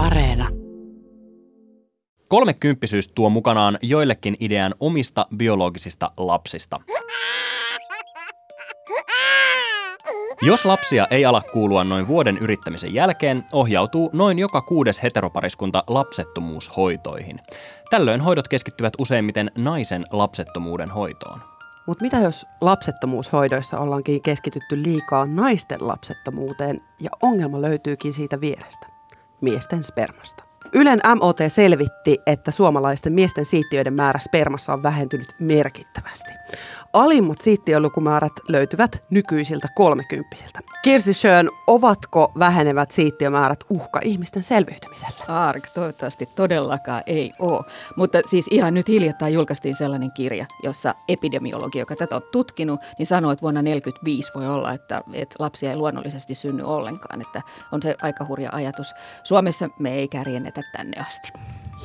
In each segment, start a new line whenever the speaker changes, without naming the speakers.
Areena.
Kolmekymppisyys tuo mukanaan joillekin idean omista biologisista lapsista. Jos lapsia ei ala kuulua noin vuoden yrittämisen jälkeen, ohjautuu noin joka kuudes heteropariskunta lapsettomuushoitoihin. Tällöin hoidot keskittyvät useimmiten naisen lapsettomuuden hoitoon.
Mutta mitä jos lapsettomuushoidoissa ollaankin keskitytty liikaa naisten lapsettomuuteen ja ongelma löytyykin siitä vierestä, miesten spermasta? Ylen MOT selvitti, että suomalaisten miesten siittiöiden määrä spermassa on vähentynyt merkittävästi. Alimmat siittiölukumäärät löytyvät nykyisiltä kolmekymppisiltä. Kirsi Schön, ovatko vähenevät siittiömäärät uhka ihmisten selviytymiselle?
Ark, toivottavasti todellakaan ei ole. Mutta siis ihan nyt hiljattain julkaistiin sellainen kirja, jossa epidemiologi, joka tätä on tutkinut, niin sanoi, että vuonna 1945 voi olla, että, että lapsia ei luonnollisesti synny ollenkaan. Että on se aika hurja ajatus. Suomessa me ei kärjennetä tänne asti.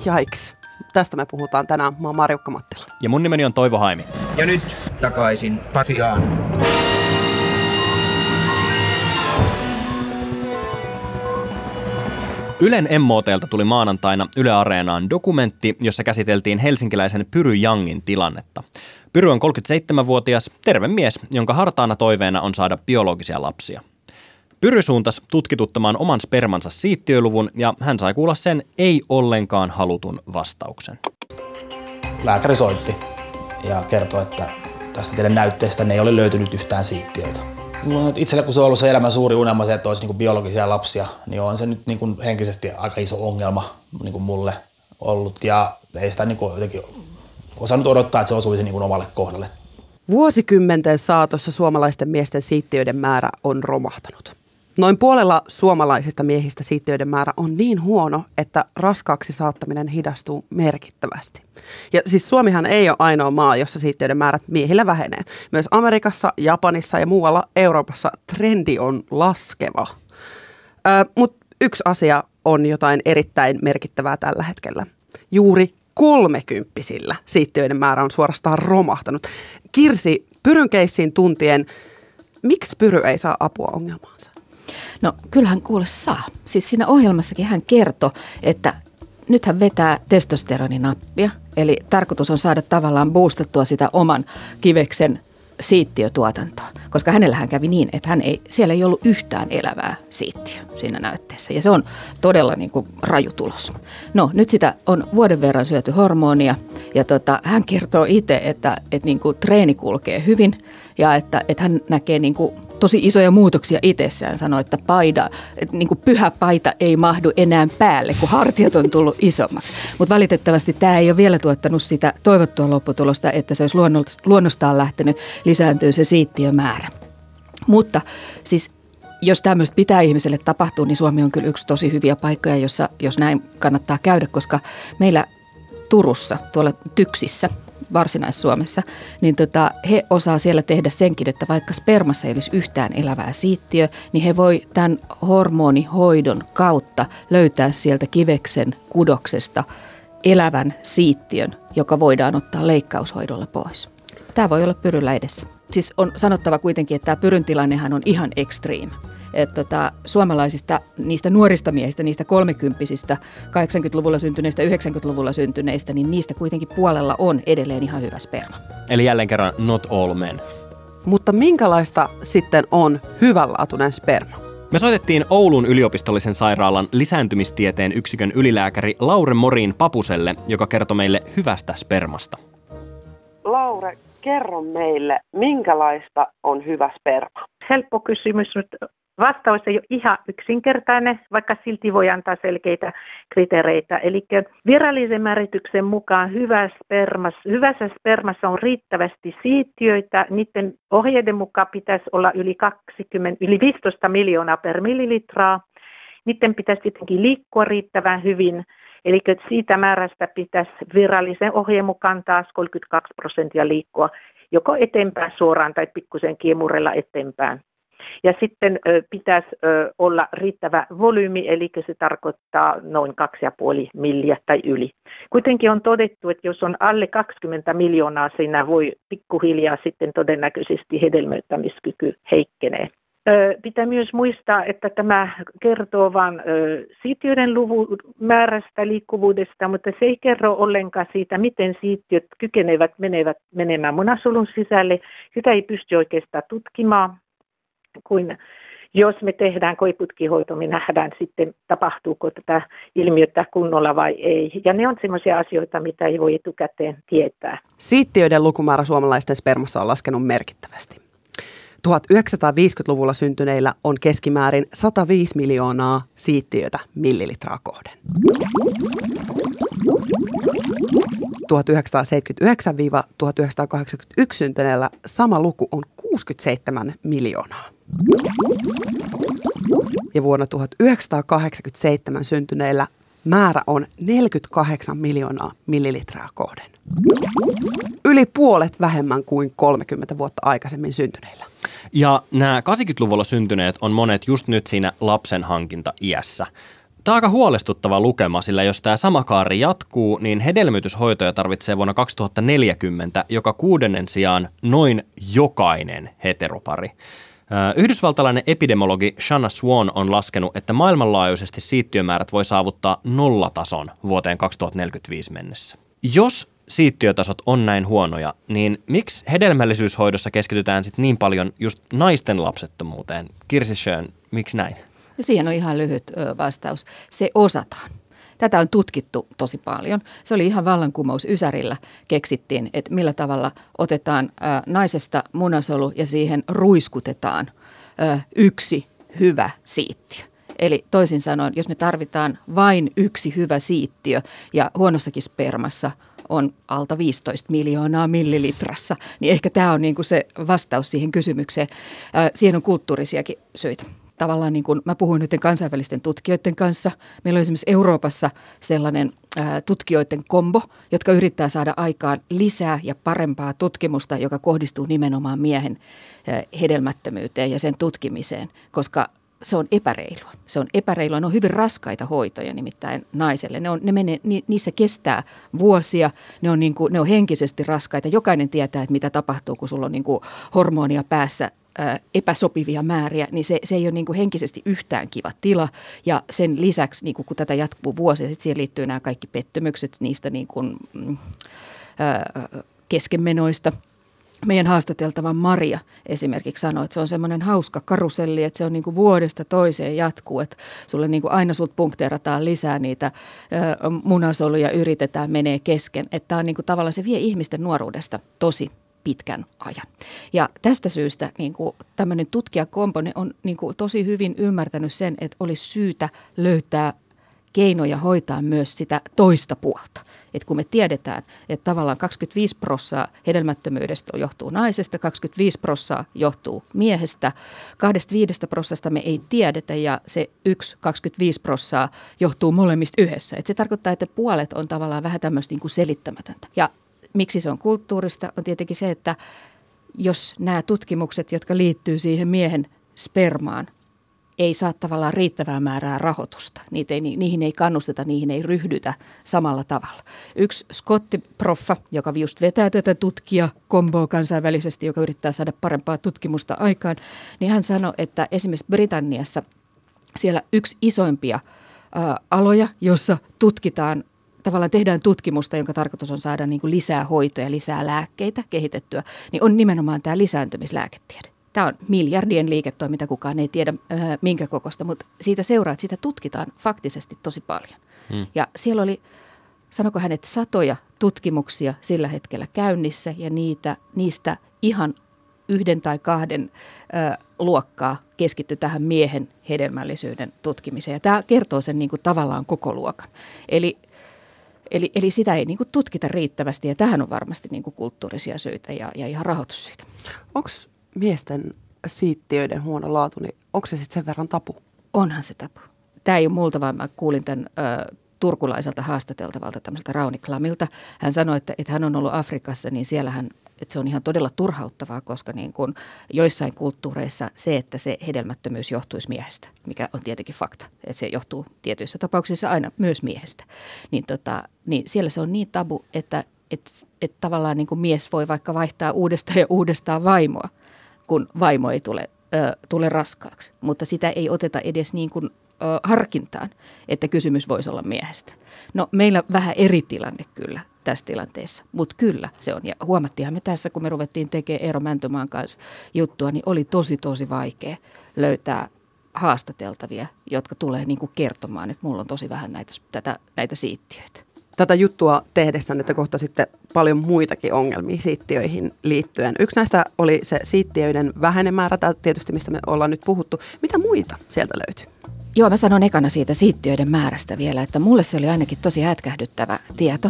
Jaiks. Tästä me puhutaan tänään. Mä oon Marjukka Mattila.
Ja mun nimeni on Toivo Haimi.
Ja nyt takaisin Pasiaan.
Ylen MOTlta tuli maanantaina Yle Areenaan dokumentti, jossa käsiteltiin helsinkiläisen Pyry Jangin tilannetta. Pyry on 37-vuotias, terve mies, jonka hartaana toiveena on saada biologisia lapsia. Pyry suuntas tutkituttamaan oman spermansa siittiöluvun ja hän sai kuulla sen ei ollenkaan halutun vastauksen.
Lääkäri soitti ja kertoi, että tästä teidän näytteestä ne ei ole löytynyt yhtään siittiöitä. Mulla on itsellä, kun se on ollut se elämän suuri unelma, se, että olisi niin biologisia lapsia, niin on se nyt niin kuin henkisesti aika iso ongelma niin kuin mulle ollut. Ja ei sitä niin kuin jotenkin osannut odottaa, että se osuisi niin kuin omalle kohdalle.
Vuosikymmenten saatossa suomalaisten miesten siittiöiden määrä on romahtanut. Noin puolella suomalaisista miehistä siittiöiden määrä on niin huono, että raskaaksi saattaminen hidastuu merkittävästi. Ja siis Suomihan ei ole ainoa maa, jossa siittiöiden määrät miehillä vähenee. Myös Amerikassa, Japanissa ja muualla Euroopassa trendi on laskeva. Mutta yksi asia on jotain erittäin merkittävää tällä hetkellä. Juuri kolmekymppisillä siittiöiden määrä on suorastaan romahtanut. Kirsi, Pyryn keissiin tuntien, miksi Pyry ei saa apua ongelmaansa?
No kyllähän kuule saa. Siis siinä ohjelmassakin hän kertoi, että nyt hän vetää testosteroninappia. Eli tarkoitus on saada tavallaan boostattua sitä oman kiveksen siittiötuotantoa. Koska hänellähän kävi niin, että hän ei, siellä ei ollut yhtään elävää siittiö siinä näytteessä. Ja se on todella niin kuin raju tulos. No nyt sitä on vuoden verran syöty hormonia. Ja tota, hän kertoo itse, että, että niin kuin treeni kulkee hyvin. Ja että, että hän näkee niin kuin tosi isoja muutoksia itsessään. Sanoi, että paida, niin kuin pyhä paita ei mahdu enää päälle, kun hartiat on tullut isommaksi. Mutta valitettavasti tämä ei ole vielä tuottanut sitä toivottua lopputulosta, että se olisi luonnostaan lähtenyt lisääntyä se siittiömäärä. Mutta siis jos tämmöistä pitää ihmiselle tapahtua, niin Suomi on kyllä yksi tosi hyviä paikkoja, jossa, jos näin kannattaa käydä, koska meillä Turussa, tuolla Tyksissä – Varsinais-Suomessa, niin tota, he osaa siellä tehdä senkin, että vaikka spermassa ei olisi yhtään elävää siittiö, niin he voi tämän hormonihoidon kautta löytää sieltä kiveksen kudoksesta elävän siittiön, joka voidaan ottaa leikkaushoidolla pois. Tämä voi olla pyryllä edessä. Siis on sanottava kuitenkin, että tämä pyryn tilannehan on ihan extreme että tota, suomalaisista, niistä nuorista miehistä, niistä kolmekymppisistä, 80-luvulla syntyneistä, 90-luvulla syntyneistä, niin niistä kuitenkin puolella on edelleen ihan hyvä sperma.
Eli jälleen kerran not all men.
Mutta minkälaista sitten on hyvänlaatuinen sperma?
Me soitettiin Oulun yliopistollisen sairaalan lisääntymistieteen yksikön ylilääkäri Laure Morin Papuselle, joka kertoi meille hyvästä spermasta.
Laure, kerro meille, minkälaista on hyvä sperma?
Helppo kysymys nyt Vastaus ei ole ihan yksinkertainen, vaikka silti voi antaa selkeitä kriteereitä. Eli virallisen määrityksen mukaan hyvä spermas, hyvässä spermassa on riittävästi siittiöitä. Niiden ohjeiden mukaan pitäisi olla yli, 20, yli 15 miljoonaa per millilitraa. Niiden pitäisi tietenkin liikkua riittävän hyvin. Eli siitä määrästä pitäisi virallisen ohjeen mukaan taas 32 prosenttia liikkua joko eteenpäin suoraan tai pikkusen kiemurella eteenpäin. Ja sitten pitäisi olla riittävä volyymi, eli se tarkoittaa noin 2,5 milliä tai yli. Kuitenkin on todettu, että jos on alle 20 miljoonaa, siinä voi pikkuhiljaa sitten todennäköisesti hedelmöittämiskyky heikkenee. Pitää myös muistaa, että tämä kertoo vain siittiöiden luvun määrästä, liikkuvuudesta, mutta se ei kerro ollenkaan siitä, miten siittiöt kykenevät menevät, menemään munasolun sisälle. Sitä ei pysty oikeastaan tutkimaan, kuin jos me tehdään koiputkihoito, me nähdään sitten, tapahtuuko tätä ilmiötä kunnolla vai ei. Ja ne on sellaisia asioita, mitä ei voi etukäteen tietää.
Siittiöiden lukumäärä suomalaisten spermassa on laskenut merkittävästi. 1950-luvulla syntyneillä on keskimäärin 105 miljoonaa siittiötä millilitraa kohden. 1979-1981 syntyneellä sama luku on 67 miljoonaa. Ja vuonna 1987 syntyneillä määrä on 48 miljoonaa millilitraa kohden. Yli puolet vähemmän kuin 30 vuotta aikaisemmin syntyneillä.
Ja nämä 80-luvulla syntyneet on monet just nyt siinä lapsen hankinta iässä. Tämä on aika huolestuttava lukema, sillä jos tämä sama kaari jatkuu, niin hedelmöityshoitoja tarvitsee vuonna 2040 joka kuudennen sijaan noin jokainen heteropari. Yhdysvaltalainen epidemiologi Shanna Swan on laskenut, että maailmanlaajuisesti siittiömäärät voi saavuttaa nollatason vuoteen 2045 mennessä. Jos siittiötasot on näin huonoja, niin miksi hedelmällisyyshoidossa keskitytään sitten niin paljon just naisten lapsettomuuteen? Kirsi Schön, miksi näin?
No siihen on ihan lyhyt vastaus. Se osataan. Tätä on tutkittu tosi paljon. Se oli ihan vallankumous Ysärillä. Keksittiin, että millä tavalla otetaan naisesta munasolu ja siihen ruiskutetaan yksi hyvä siittiö. Eli toisin sanoen, jos me tarvitaan vain yksi hyvä siittiö ja huonossakin spermassa on alta 15 miljoonaa millilitrassa, niin ehkä tämä on niin kuin se vastaus siihen kysymykseen. siihen on kulttuurisiakin syitä tavallaan niin kuin mä puhuin nyt kansainvälisten tutkijoiden kanssa. Meillä on esimerkiksi Euroopassa sellainen ää, tutkijoiden kombo, jotka yrittää saada aikaan lisää ja parempaa tutkimusta, joka kohdistuu nimenomaan miehen ää, hedelmättömyyteen ja sen tutkimiseen, koska se on epäreilua. Se on epäreilua. Ne on hyvin raskaita hoitoja nimittäin naiselle. Ne on, ne menee, ni, niissä kestää vuosia. Ne on, niin kuin, ne on henkisesti raskaita. Jokainen tietää, että mitä tapahtuu, kun sulla on niin kuin hormonia päässä epäsopivia määriä, niin se, se ei ole niin kuin henkisesti yhtään kiva tila. Ja sen lisäksi, niin kuin, kun tätä jatkuu vuosia, sitten siihen liittyy nämä kaikki pettymykset niistä niin kuin, mm, keskenmenoista. Meidän haastateltava Maria esimerkiksi sanoi, että se on semmoinen hauska karuselli, että se on niin kuin vuodesta toiseen jatkuu, että sulle niin kuin aina sut punkteerataan lisää niitä munasoluja, yritetään menee kesken. Että tämä on niin kuin tavallaan se vie ihmisten nuoruudesta tosi pitkän ajan. Ja tästä syystä niin kuin tämmöinen tutkijakompone on niin kuin tosi hyvin ymmärtänyt sen, että olisi syytä löytää keinoja hoitaa myös sitä toista puolta. Et kun me tiedetään, että tavallaan 25 prossaa hedelmättömyydestä johtuu naisesta, 25 prossaa johtuu miehestä, 25 prossasta me ei tiedetä ja se yksi 25 prossaa johtuu molemmista yhdessä. Et se tarkoittaa, että puolet on tavallaan vähän tämmöistä niin kuin selittämätöntä. Ja miksi se on kulttuurista, on tietenkin se, että jos nämä tutkimukset, jotka liittyy siihen miehen spermaan, ei saa tavallaan riittävää määrää rahoitusta. Niitä ei, niihin ei kannusteta, niihin ei ryhdytä samalla tavalla. Yksi skottiproffa, joka just vetää tätä tutkija komboa kansainvälisesti, joka yrittää saada parempaa tutkimusta aikaan, niin hän sanoi, että esimerkiksi Britanniassa siellä yksi isoimpia ä, aloja, jossa tutkitaan tavallaan tehdään tutkimusta, jonka tarkoitus on saada niin kuin lisää hoitoja, lisää lääkkeitä kehitettyä, niin on nimenomaan tämä lisääntymislääketiede. Tämä on miljardien liiketoiminta, kukaan ei tiedä äh, minkä kokosta, mutta siitä seuraa, että sitä tutkitaan faktisesti tosi paljon. Hmm. Ja siellä oli, sanoko hänet, satoja tutkimuksia sillä hetkellä käynnissä ja niitä, niistä ihan yhden tai kahden ö, luokkaa keskitty tähän miehen hedelmällisyyden tutkimiseen. Ja tämä kertoo sen niin kuin tavallaan koko luokan. Eli Eli, eli sitä ei niin kuin tutkita riittävästi ja tähän on varmasti niin kuin kulttuurisia syitä ja, ja ihan rahoitussyitä.
Onko miesten siittiöiden huono laatu, niin onko se sitten sen verran tapu?
Onhan se tapu. Tämä ei ole multa, vaan mä kuulin tämän ö, turkulaiselta haastateltavalta tämmöiseltä Rauni Klamilta. Hän sanoi, että, että hän on ollut Afrikassa, niin siellä hän että se on ihan todella turhauttavaa, koska niin kuin joissain kulttuureissa se, että se hedelmättömyys johtuisi miehestä, mikä on tietenkin fakta, että se johtuu tietyissä tapauksissa aina myös miehestä, niin, tota, niin siellä se on niin tabu, että että että tavallaan niin kuin mies voi vaikka vaihtaa uudestaan ja uudestaan vaimoa, kun vaimo ei tule ö, tule raskaaksi, mutta sitä ei oteta edes niin kuin, harkintaan, että kysymys voisi olla miehestä. No meillä vähän eri tilanne kyllä tässä tilanteessa, mutta kyllä se on. Ja huomattiinhan me tässä, kun me ruvettiin tekemään Eero Mäntömaan kanssa juttua, niin oli tosi tosi vaikea löytää haastateltavia, jotka tulee niin kuin kertomaan, että mulla on tosi vähän näitä, tätä, näitä siittiöitä.
Tätä juttua tehdessä että kohta sitten paljon muitakin ongelmia siittiöihin liittyen. Yksi näistä oli se siittiöiden vähäinen määrä, tietysti mistä me ollaan nyt puhuttu. Mitä muita sieltä löytyy?
Joo, mä sanon ekana siitä siittiöiden määrästä vielä, että mulle se oli ainakin tosi hätkähdyttävä tieto,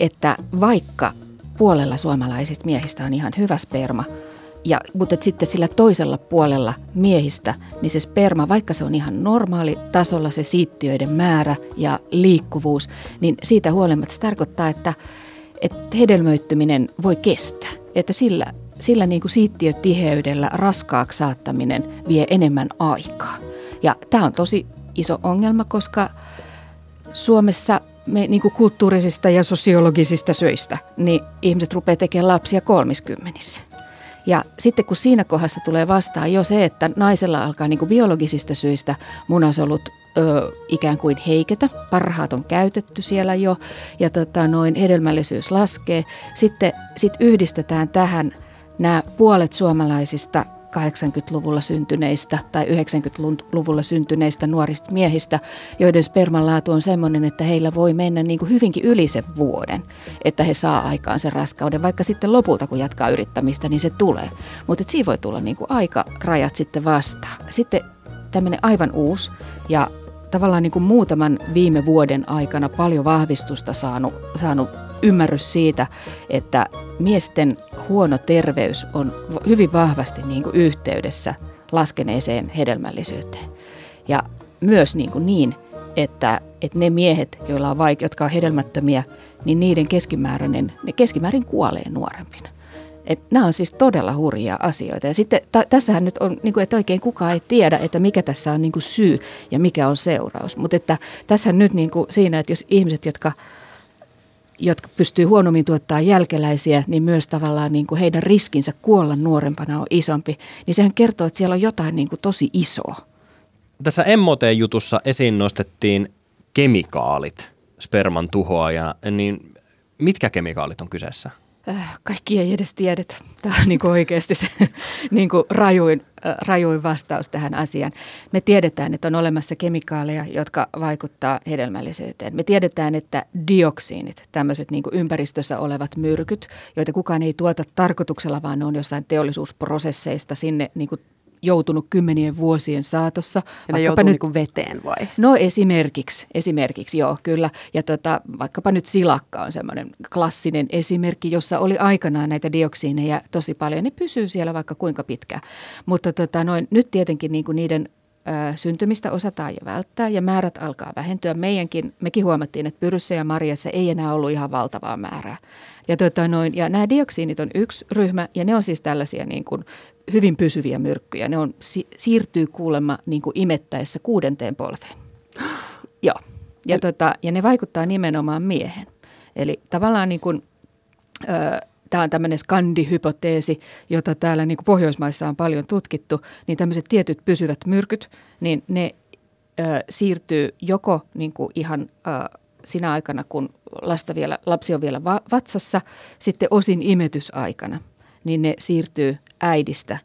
että vaikka puolella suomalaisista miehistä on ihan hyvä sperma, ja, mutta sitten sillä toisella puolella miehistä, niin se sperma, vaikka se on ihan normaali tasolla se siittiöiden määrä ja liikkuvuus, niin siitä huolimatta se tarkoittaa, että, että hedelmöittyminen voi kestää. Että sillä, sillä niin kuin siittiötiheydellä raskaaksi saattaminen vie enemmän aikaa. Ja tämä on tosi iso ongelma, koska Suomessa me niin kuin kulttuurisista ja sosiologisista syistä, niin ihmiset rupeaa tekemään lapsia kolmiskymenissä. Ja sitten kun siinä kohdassa tulee vastaan jo se, että naisella alkaa niin kuin biologisista syistä munasolut ö, ikään kuin heiketä, parhaat on käytetty siellä jo ja tota, noin hedelmällisyys laskee. Sitten sit yhdistetään tähän nämä puolet suomalaisista 80-luvulla syntyneistä tai 90-luvulla syntyneistä nuorista miehistä, joiden sperman laatu on sellainen, että heillä voi mennä niin kuin hyvinkin yli sen vuoden, että he saa aikaan sen raskauden. Vaikka sitten lopulta, kun jatkaa yrittämistä, niin se tulee. Mutta siinä voi tulla niin kuin aikarajat sitten vastaan. Sitten tämmöinen aivan uusi ja tavallaan niin kuin muutaman viime vuoden aikana paljon vahvistusta saanut, saanut ymmärrys siitä, että miesten huono terveys on hyvin vahvasti niin kuin yhteydessä laskeneeseen hedelmällisyyteen. Ja myös niin, kuin niin että, että ne miehet, joilla on vaike- jotka on hedelmättömiä, niin niiden keskimääräinen, ne keskimäärin kuolee nuorempina. Et nämä on siis todella hurjia asioita. Ja sitten t- tässähän nyt on, niin kuin, että oikein kukaan ei tiedä, että mikä tässä on niin kuin syy ja mikä on seuraus. Mutta että tässä nyt niin kuin siinä, että jos ihmiset, jotka jotka pystyy huonommin tuottaa jälkeläisiä, niin myös tavallaan niin kuin heidän riskinsä kuolla nuorempana on isompi. Niin sehän kertoo, että siellä on jotain niin kuin tosi isoa.
Tässä MOT-jutussa esiin nostettiin kemikaalit sperman tuhoajana, niin mitkä kemikaalit on kyseessä?
Äh, kaikki ei edes tiedetä. Tämä on niin oikeasti se niin kuin rajuin, äh, rajuin vastaus tähän asiaan. Me tiedetään, että on olemassa kemikaaleja, jotka vaikuttaa hedelmällisyyteen. Me tiedetään, että dioksiinit, tämmöiset niin ympäristössä olevat myrkyt, joita kukaan ei tuota tarkoituksella, vaan ne on jossain teollisuusprosesseista sinne niin kuin joutunut kymmenien vuosien saatossa.
Ja ne joutuu nyt, niin veteen vai?
No esimerkiksi, esimerkiksi joo kyllä. Ja tota, vaikkapa nyt silakka on semmoinen klassinen esimerkki, jossa oli aikanaan näitä dioksiineja tosi paljon. Ne pysyy siellä vaikka kuinka pitkään. Mutta tota, noin, nyt tietenkin niin kuin niiden syntymistä osataan jo välttää ja määrät alkaa vähentyä. Meidänkin, mekin huomattiin, että pyryssä ja marjassa ei enää ollut ihan valtavaa määrää. Ja, tota noin, ja nämä dioksiinit on yksi ryhmä ja ne on siis tällaisia niin kuin hyvin pysyviä myrkkyjä. Ne on, si- siirtyy kuulemma niin kuin imettäessä kuudenteen polveen. Joo. Ja, tota, ja ne vaikuttaa nimenomaan miehen. Eli tavallaan niin kuin, ö, tämä on tämmöinen skandihypoteesi, jota täällä niin kuin Pohjoismaissa on paljon tutkittu, niin tämmöiset tietyt pysyvät myrkyt, niin ne ö, siirtyy joko niin kuin ihan ö, sinä aikana, kun lasta vielä, lapsi on vielä va- vatsassa, sitten osin imetysaikana, niin ne siirtyy äidistä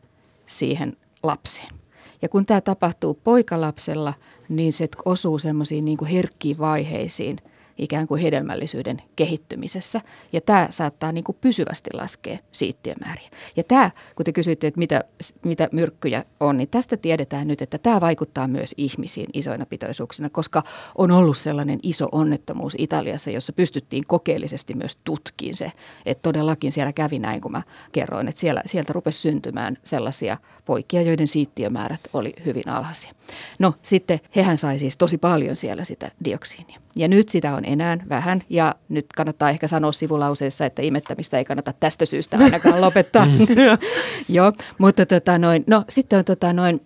siihen lapseen. Ja kun tämä tapahtuu poikalapsella, niin se osuu semmoisiin niin herkkiin vaiheisiin – ikään kuin hedelmällisyyden kehittymisessä. Ja tämä saattaa niin kuin pysyvästi laskea siittiömääriä. Ja tämä, kun te kysyitte, että mitä, mitä myrkkyjä on, niin tästä tiedetään nyt, että tämä vaikuttaa myös ihmisiin isoina pitoisuuksina, koska on ollut sellainen iso onnettomuus Italiassa, jossa pystyttiin kokeellisesti myös tutkiin se, että todellakin siellä kävi näin, kun mä kerroin, että siellä, sieltä rupesi syntymään sellaisia poikia, joiden siittiömäärät oli hyvin alhaisia. No sitten hehän sai siis tosi paljon siellä sitä dioksiinia. Ja nyt sitä on enää vähän ja nyt kannattaa ehkä sanoa sivulauseessa, että imettämistä ei kannata tästä syystä ainakaan lopettaa. Joo, mutta tota noin, no sitten on tota noin,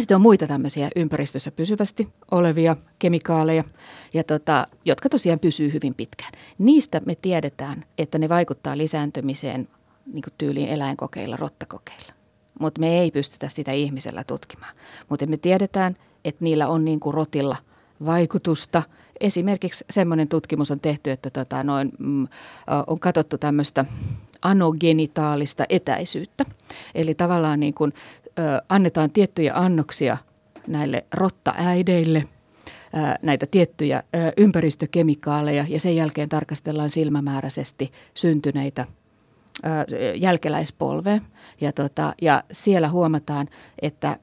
sitten on muita tämmöisiä ympäristössä pysyvästi olevia kemikaaleja, ja tota, jotka tosiaan pysyy hyvin pitkään. Niistä me tiedetään, että ne vaikuttaa lisääntymiseen niin tyyliin eläinkokeilla, rottakokeilla. mutta me ei pystytä sitä ihmisellä tutkimaan. Mutta me tiedetään, että niillä on niin kuin rotilla vaikutusta. Esimerkiksi semmoinen tutkimus on tehty, että tota noin, mm, on katsottu tämmöistä anogenitaalista etäisyyttä. Eli tavallaan niin kuin, ö, annetaan tiettyjä annoksia näille rottaäideille, näitä tiettyjä ympäristökemikaaleja ja sen jälkeen tarkastellaan silmämääräisesti syntyneitä jälkeläispolve. Ja, tota, ja siellä huomataan, että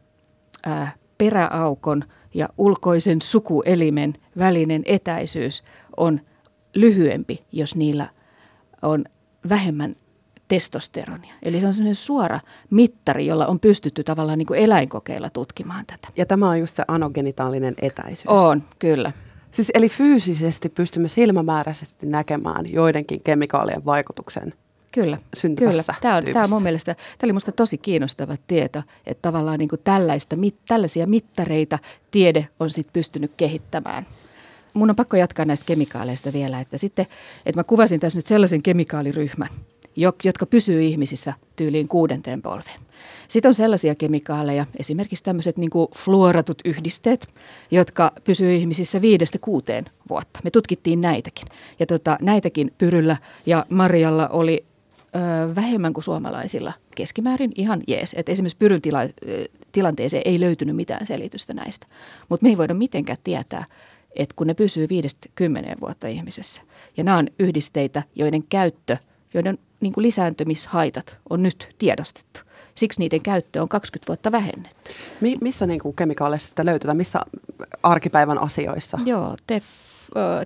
peräaukon ja ulkoisen sukuelimen välinen etäisyys on lyhyempi, jos niillä on vähemmän testosteronia. Eli se on sellainen suora mittari, jolla on pystytty tavallaan niin kuin eläinkokeilla tutkimaan tätä.
Ja tämä on just se anogenitaalinen etäisyys.
On, kyllä.
Siis eli fyysisesti pystymme silmämääräisesti näkemään joidenkin kemikaalien vaikutuksen
Kyllä, kyllä. Tämä, on, tämä on mun mielestä, tämä oli minusta tosi kiinnostava tieto, että tavallaan niin kuin tällaista, mit, tällaisia mittareita tiede on sitten pystynyt kehittämään. Mun on pakko jatkaa näistä kemikaaleista vielä, että sitten, että mä kuvasin tässä nyt sellaisen kemikaaliryhmän, jotka pysyy ihmisissä tyyliin kuudenteen polveen. Sitten on sellaisia kemikaaleja, esimerkiksi tämmöiset niin fluoratut yhdisteet, jotka pysyy ihmisissä viidestä kuuteen vuotta. Me tutkittiin näitäkin. Ja tota, näitäkin Pyryllä ja Marjalla oli ö, vähemmän kuin suomalaisilla keskimäärin ihan jees. Et esimerkiksi Pyryn tila, tilanteeseen ei löytynyt mitään selitystä näistä. Mutta me ei voida mitenkään tietää, että kun ne pysyy viidestä kymmeneen vuotta ihmisessä. Ja nämä on yhdisteitä, joiden käyttö, joiden niin kuin lisääntymishaitat on nyt tiedostettu. Siksi niiden käyttö on 20 vuotta vähennetty.
Mi- missä niin kuin kemikaaleissa sitä löytyy? Missä arkipäivän asioissa?
Joo, tef,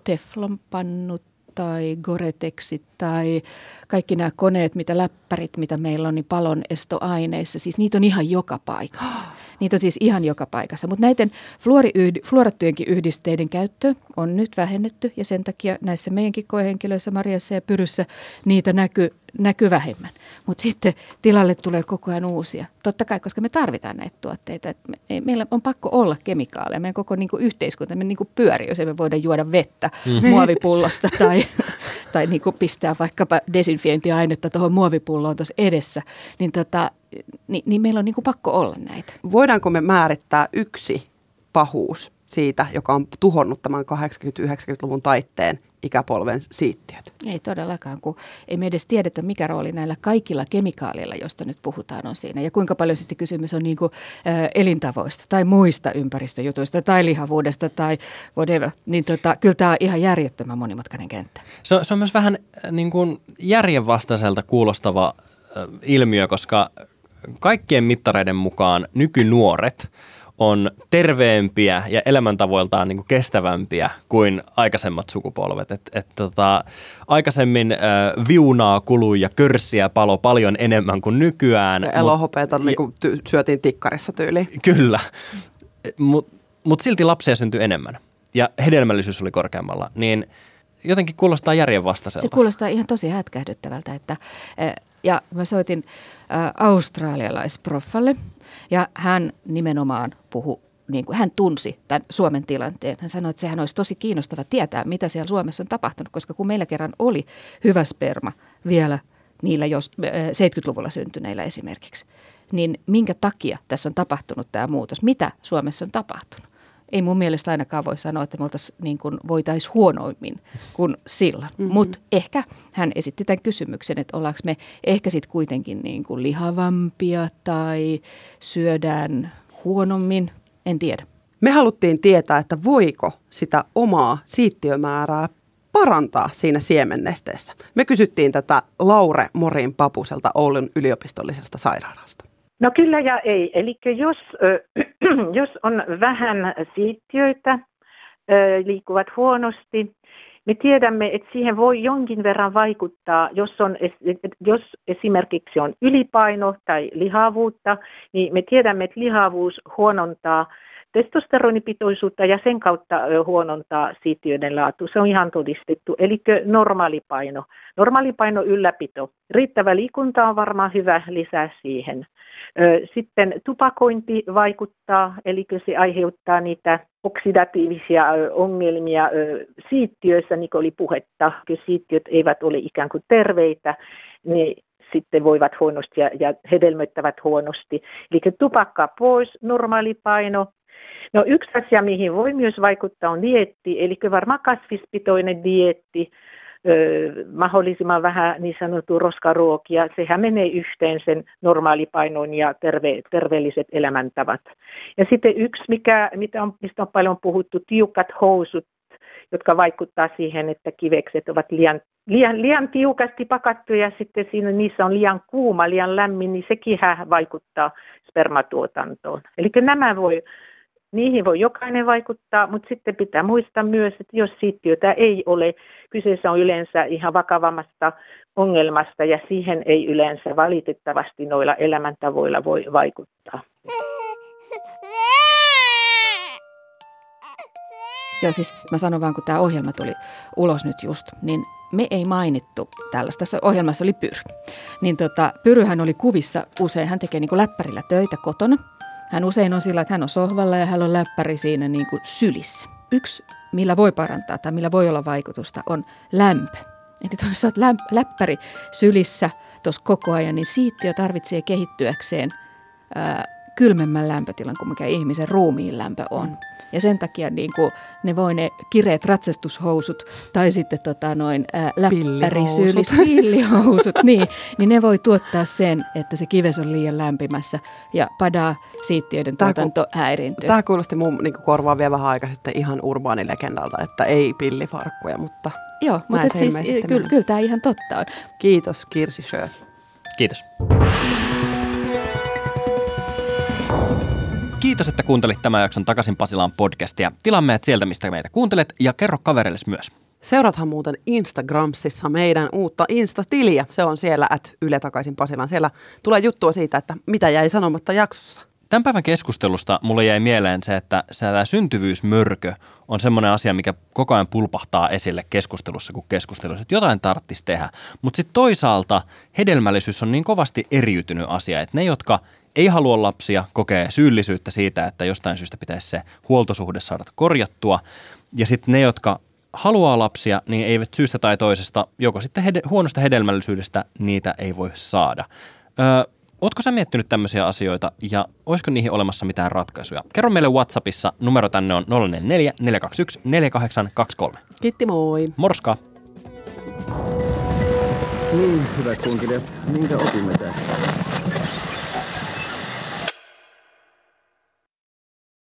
teflonpannut tai Goretexit tai kaikki nämä koneet, mitä läppärit, mitä meillä on, niin palonestoaineissa. Siis niitä on ihan joka paikassa. Niitä on siis ihan joka paikassa. Mutta näiden fluorattujenkin yhdisteiden käyttö on nyt vähennetty ja sen takia näissä meidänkin koehenkilöissä Mariassa ja Pyryssä niitä näkyy näkyy vähemmän. Mutta sitten tilalle tulee koko ajan uusia. Totta kai, koska me tarvitaan näitä tuotteita. Et me, meillä on pakko olla kemikaaleja. Meidän koko niinku, yhteiskunta me niinku, pyörii, jos emme voida juoda vettä mm. muovipullosta tai, tai niinku, pistää vaikkapa desinfiointiainetta tuohon muovipulloon tuossa edessä. Niin, tota, niin, niin meillä on niinku, pakko olla näitä.
Voidaanko me määrittää yksi pahuus siitä, joka on tuhonnut tämän 80-90-luvun taitteen ikäpolven siittiöt.
Ei todellakaan, kun ei me edes tiedetä, mikä rooli näillä kaikilla kemikaaleilla, joista nyt puhutaan, on siinä. Ja kuinka paljon sitten kysymys on niin kuin, ä, elintavoista tai muista ympäristöjutuista tai lihavuudesta tai whatever. Niin tota, kyllä tämä on ihan järjettömän monimutkainen kenttä.
Se on, se on myös vähän niin kuin järjenvastaiselta kuulostava ilmiö, koska kaikkien mittareiden mukaan nykynuoret – on terveempiä ja elämäntavoiltaan niin kuin kestävämpiä kuin aikaisemmat sukupolvet. Et, et, tota, aikaisemmin äh, viunaa kului ja körssiä palo paljon enemmän kuin nykyään. Ja
elohopeita mut, niin kuin ty- syötiin tikkarissa tyyli.
Kyllä, mutta mut silti lapsia syntyi enemmän ja hedelmällisyys oli korkeammalla. Niin jotenkin kuulostaa järjenvastaiselta.
Se kuulostaa ihan tosi hätkähdyttävältä. Että, ja mä soitin australialaisproffalle, ja hän nimenomaan puhu niin kuin hän tunsi tämän Suomen tilanteen. Hän sanoi, että sehän olisi tosi kiinnostava tietää, mitä siellä Suomessa on tapahtunut, koska kun meillä kerran oli hyvä sperma vielä niillä jos 70-luvulla syntyneillä esimerkiksi, niin minkä takia tässä on tapahtunut tämä muutos? Mitä Suomessa on tapahtunut? Ei mun mielestä ainakaan voi sanoa, että me niin kuin voitaisiin huonoimmin kuin silloin. Mm-hmm. Mutta ehkä hän esitti tämän kysymyksen, että ollaanko me ehkä sitten kuitenkin niin kuin lihavampia tai syödään huonommin, en tiedä.
Me haluttiin tietää, että voiko sitä omaa siittiömäärää parantaa siinä siemennesteessä. Me kysyttiin tätä Laure Morin Papuselta Oulun yliopistollisesta sairaalasta.
No kyllä ja ei. Eli jos, jos on vähän siittiöitä, liikkuvat huonosti, me tiedämme, että siihen voi jonkin verran vaikuttaa, jos, on, jos esimerkiksi on ylipaino tai lihavuutta, niin me tiedämme, että lihavuus huonontaa testosteronipitoisuutta ja sen kautta huonontaa siittiöiden laatu. Se on ihan todistettu. Eli normaalipaino. Normaalipaino ylläpito. Riittävä liikunta on varmaan hyvä lisää siihen. Sitten tupakointi vaikuttaa, eli se aiheuttaa niitä oksidatiivisia ongelmia siittiöissä, niin kuin oli puhetta, kun siittiöt eivät ole ikään kuin terveitä, niin sitten voivat huonosti ja, ja hedelmöittävät huonosti. Eli tupakka pois, normaali paino. No yksi asia, mihin voi myös vaikuttaa on dietti, eli varmaan kasvispitoinen dietti, mahdollisimman vähän niin sanottu roskaruokia. Sehän menee yhteen sen normaalipainoon ja terve, terveelliset elämäntavat. Ja sitten yksi, mikä, mitä on, mistä on paljon puhuttu, tiukat housut, jotka vaikuttaa siihen, että kivekset ovat liian, liian, liian tiukasti pakattuja ja sitten siinä, niissä on liian kuuma, liian lämmin, niin sekin vaikuttaa spermatuotantoon. Eli nämä voi Niihin voi jokainen vaikuttaa, mutta sitten pitää muistaa myös, että jos siittiötä ei ole, kyseessä on yleensä ihan vakavammasta ongelmasta ja siihen ei yleensä valitettavasti noilla elämäntavoilla voi vaikuttaa.
Joo, siis mä sanon vaan, kun tämä ohjelma tuli ulos nyt just, niin me ei mainittu tällaista. Tässä ohjelmassa oli Pyry. Niin tota, Pyryhän oli kuvissa usein, hän tekee niin läppärillä töitä kotona – hän usein on sillä, että hän on sohvalla ja hän on läppäri siinä niin kuin sylissä. Yksi, millä voi parantaa tai millä voi olla vaikutusta, on lämpö. Eli jos olet läppäri sylissä tuossa koko ajan, niin siittiö tarvitsee kehittyäkseen ää, kylmemmän lämpötilan kuin mikä ihmisen ruumiin lämpö on. Ja sen takia niin kuin, ne voi ne kireet ratsastushousut tai sitten tota, noin ää, pillihousut, niin, niin ne voi tuottaa sen, että se kives on liian lämpimässä ja padaa siittiöiden tuotanto
Tämä,
häiriintyy.
Tämä kuulosti mun niin korvaan vielä vähän aikaa sitten ihan urbaanilegendalta, että ei pillifarkkuja, mutta
Joo, mutta siis, kyllä, kyllä tämä ihan totta on.
Kiitos Kirsi Schö.
Kiitos. Kiitos, että kuuntelit tämän jakson Takaisin Pasilaan podcastia. Tilaa meidät sieltä, mistä meitä kuuntelet ja kerro kavereille myös.
Seuraathan muuten Instagramsissa meidän uutta Insta-tiliä. Se on siellä, että Yle Takaisin Pasilaan. Siellä tulee juttua siitä, että mitä jäi sanomatta jaksossa.
Tämän päivän keskustelusta mulle jäi mieleen se, että tämä syntyvyysmörkö on semmoinen asia, mikä koko ajan pulpahtaa esille keskustelussa kuin keskustelussa, että jotain tarttisi tehdä. Mutta sitten toisaalta hedelmällisyys on niin kovasti eriytynyt asia, että ne, jotka ei halua lapsia, kokee syyllisyyttä siitä, että jostain syystä pitäisi se huoltosuhde saada korjattua. Ja sitten ne, jotka haluaa lapsia, niin eivät syystä tai toisesta, joko sitten hede- huonosta hedelmällisyydestä, niitä ei voi saada. Öö, Oletko sä miettinyt tämmöisiä asioita ja olisiko niihin olemassa mitään ratkaisuja? Kerro meille WhatsAppissa, numero tänne on 044 421 4823.
Kiitti moi.
Morska.
Niin, hyvät kuuntelijat, minkä opimme tästä?